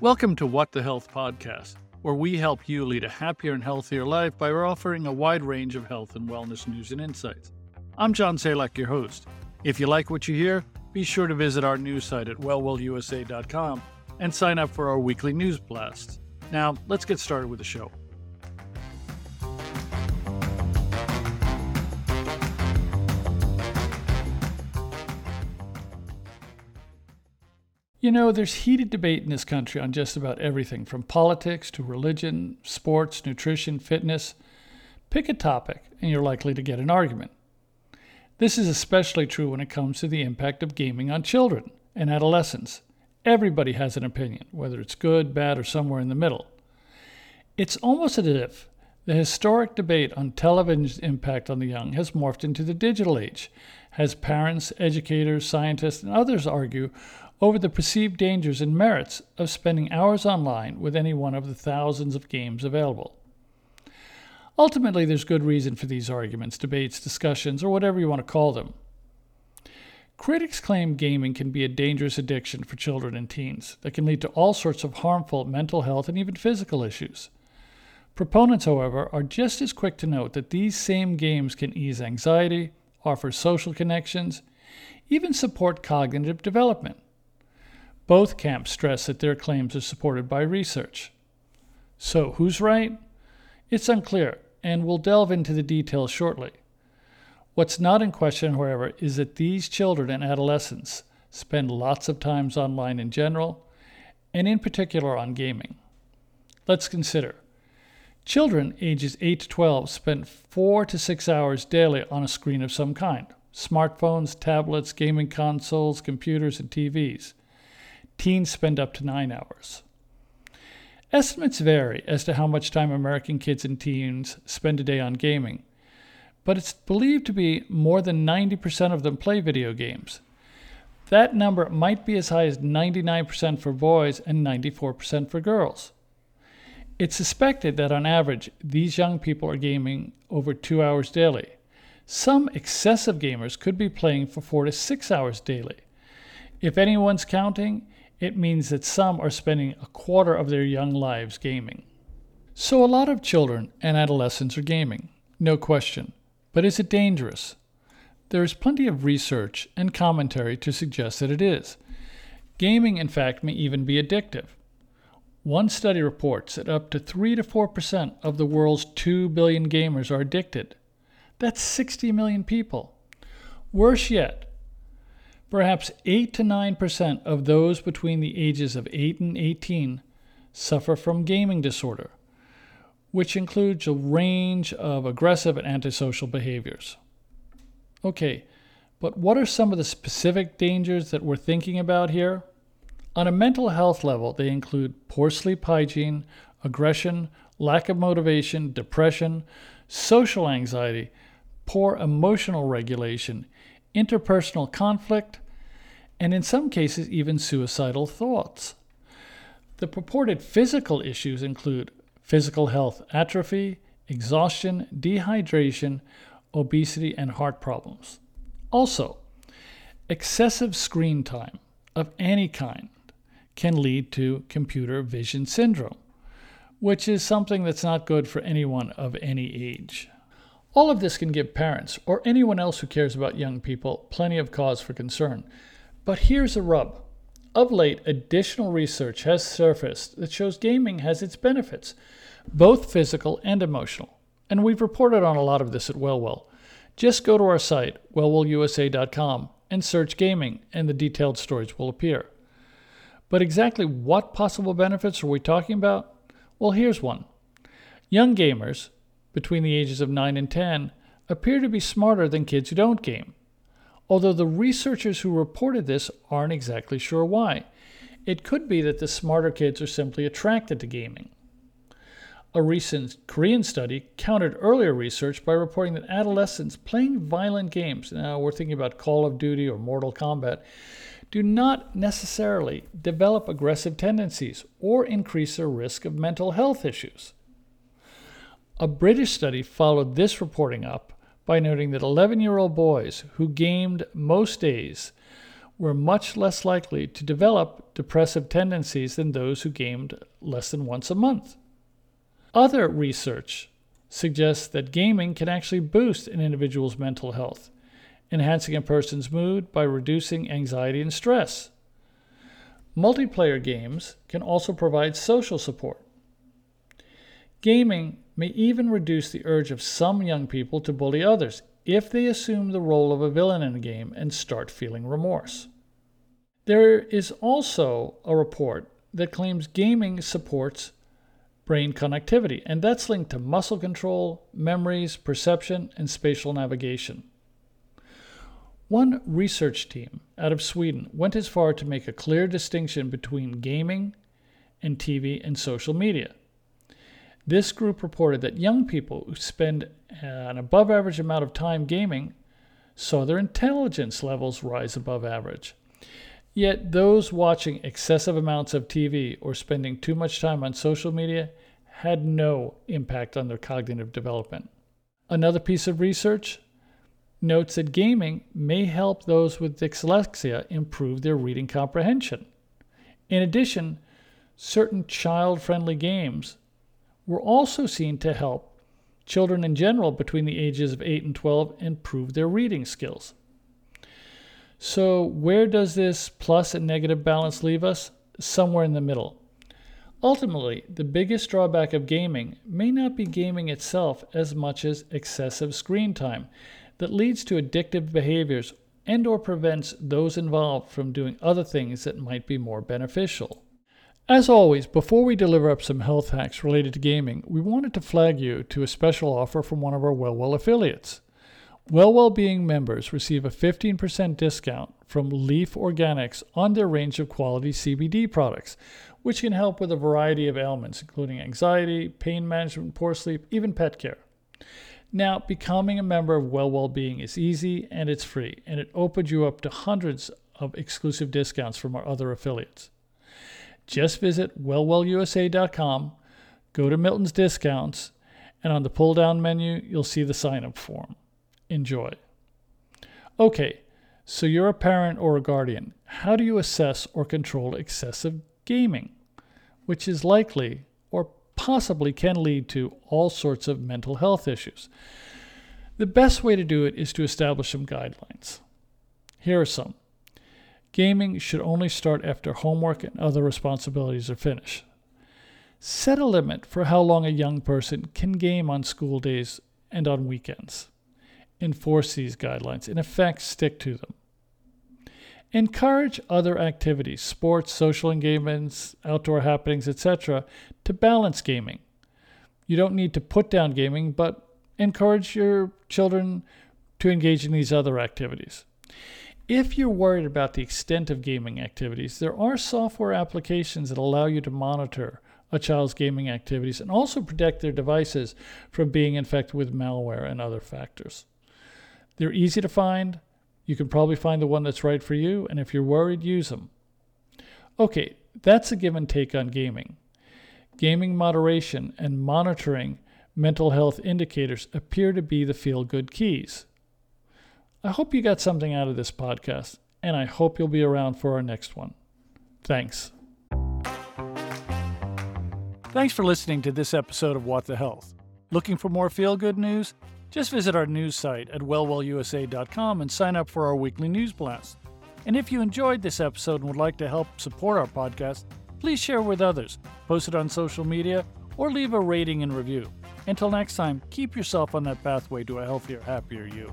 Welcome to What the Health podcast, where we help you lead a happier and healthier life by offering a wide range of health and wellness news and insights. I'm John Salak, your host. If you like what you hear, be sure to visit our news site at wellwellusa.com and sign up for our weekly news blasts. Now, let's get started with the show. You know, there's heated debate in this country on just about everything from politics to religion, sports, nutrition, fitness. Pick a topic, and you're likely to get an argument. This is especially true when it comes to the impact of gaming on children and adolescents. Everybody has an opinion, whether it's good, bad, or somewhere in the middle. It's almost as if the historic debate on television's impact on the young has morphed into the digital age, as parents, educators, scientists, and others argue over the perceived dangers and merits of spending hours online with any one of the thousands of games available. Ultimately, there's good reason for these arguments, debates, discussions, or whatever you want to call them. Critics claim gaming can be a dangerous addiction for children and teens that can lead to all sorts of harmful mental health and even physical issues. Proponents, however, are just as quick to note that these same games can ease anxiety, offer social connections, even support cognitive development. Both camps stress that their claims are supported by research. So, who's right? It's unclear, and we'll delve into the details shortly. What's not in question, however, is that these children and adolescents spend lots of times online in general, and in particular on gaming. Let's consider. Children ages 8 to 12 spend 4 to 6 hours daily on a screen of some kind smartphones, tablets, gaming consoles, computers, and TVs. Teens spend up to nine hours. Estimates vary as to how much time American kids and teens spend a day on gaming, but it's believed to be more than 90% of them play video games. That number might be as high as 99% for boys and 94% for girls. It's suspected that on average, these young people are gaming over two hours daily. Some excessive gamers could be playing for four to six hours daily. If anyone's counting, it means that some are spending a quarter of their young lives gaming. So, a lot of children and adolescents are gaming, no question. But is it dangerous? There is plenty of research and commentary to suggest that it is. Gaming, in fact, may even be addictive. One study reports that up to 3 to 4% of the world's 2 billion gamers are addicted. That's 60 million people. Worse yet, Perhaps 8 to 9% of those between the ages of 8 and 18 suffer from gaming disorder, which includes a range of aggressive and antisocial behaviors. Okay, but what are some of the specific dangers that we're thinking about here? On a mental health level, they include poor sleep hygiene, aggression, lack of motivation, depression, social anxiety, poor emotional regulation, interpersonal conflict, and in some cases, even suicidal thoughts. The purported physical issues include physical health atrophy, exhaustion, dehydration, obesity, and heart problems. Also, excessive screen time of any kind can lead to computer vision syndrome, which is something that's not good for anyone of any age. All of this can give parents or anyone else who cares about young people plenty of cause for concern. But here's a rub. Of late, additional research has surfaced that shows gaming has its benefits, both physical and emotional. And we've reported on a lot of this at WellWell. Just go to our site, wellwellusa.com, and search gaming, and the detailed stories will appear. But exactly what possible benefits are we talking about? Well, here's one. Young gamers, between the ages of 9 and 10 appear to be smarter than kids who don't game. Although the researchers who reported this aren't exactly sure why. It could be that the smarter kids are simply attracted to gaming. A recent Korean study countered earlier research by reporting that adolescents playing violent games, now we're thinking about Call of Duty or Mortal Kombat, do not necessarily develop aggressive tendencies or increase their risk of mental health issues. A British study followed this reporting up by noting that 11 year old boys who gamed most days were much less likely to develop depressive tendencies than those who gamed less than once a month. Other research suggests that gaming can actually boost an individual's mental health, enhancing a person's mood by reducing anxiety and stress. Multiplayer games can also provide social support. Gaming may even reduce the urge of some young people to bully others if they assume the role of a villain in a game and start feeling remorse. There is also a report that claims gaming supports brain connectivity, and that's linked to muscle control, memories, perception, and spatial navigation. One research team out of Sweden went as far to make a clear distinction between gaming and TV and social media. This group reported that young people who spend an above average amount of time gaming saw their intelligence levels rise above average. Yet those watching excessive amounts of TV or spending too much time on social media had no impact on their cognitive development. Another piece of research notes that gaming may help those with dyslexia improve their reading comprehension. In addition, certain child friendly games were also seen to help children in general between the ages of 8 and 12 improve their reading skills. So, where does this plus and negative balance leave us? Somewhere in the middle. Ultimately, the biggest drawback of gaming may not be gaming itself as much as excessive screen time that leads to addictive behaviors and or prevents those involved from doing other things that might be more beneficial. As always, before we deliver up some health hacks related to gaming, we wanted to flag you to a special offer from one of our WellWell affiliates. Well Being members receive a 15% discount from Leaf Organics on their range of quality CBD products, which can help with a variety of ailments, including anxiety, pain management, poor sleep, even pet care. Now, becoming a member of Well Well-Being is easy and it's free, and it opens you up to hundreds of exclusive discounts from our other affiliates. Just visit wellwellusa.com, go to Milton's Discounts, and on the pull down menu, you'll see the sign up form. Enjoy. Okay, so you're a parent or a guardian. How do you assess or control excessive gaming, which is likely or possibly can lead to all sorts of mental health issues. The best way to do it is to establish some guidelines. Here are some. Gaming should only start after homework and other responsibilities are finished. Set a limit for how long a young person can game on school days and on weekends. Enforce these guidelines. In effect, stick to them. Encourage other activities, sports, social engagements, outdoor happenings, etc., to balance gaming. You don't need to put down gaming, but encourage your children to engage in these other activities. If you're worried about the extent of gaming activities, there are software applications that allow you to monitor a child's gaming activities and also protect their devices from being infected with malware and other factors. They're easy to find, you can probably find the one that's right for you, and if you're worried, use them. Okay, that's a give and take on gaming. Gaming moderation and monitoring mental health indicators appear to be the feel good keys. I hope you got something out of this podcast, and I hope you'll be around for our next one. Thanks. Thanks for listening to this episode of What the Health. Looking for more feel good news? Just visit our news site at wellwellusa.com and sign up for our weekly news blast. And if you enjoyed this episode and would like to help support our podcast, please share with others, post it on social media, or leave a rating and review. Until next time, keep yourself on that pathway to a healthier, happier you.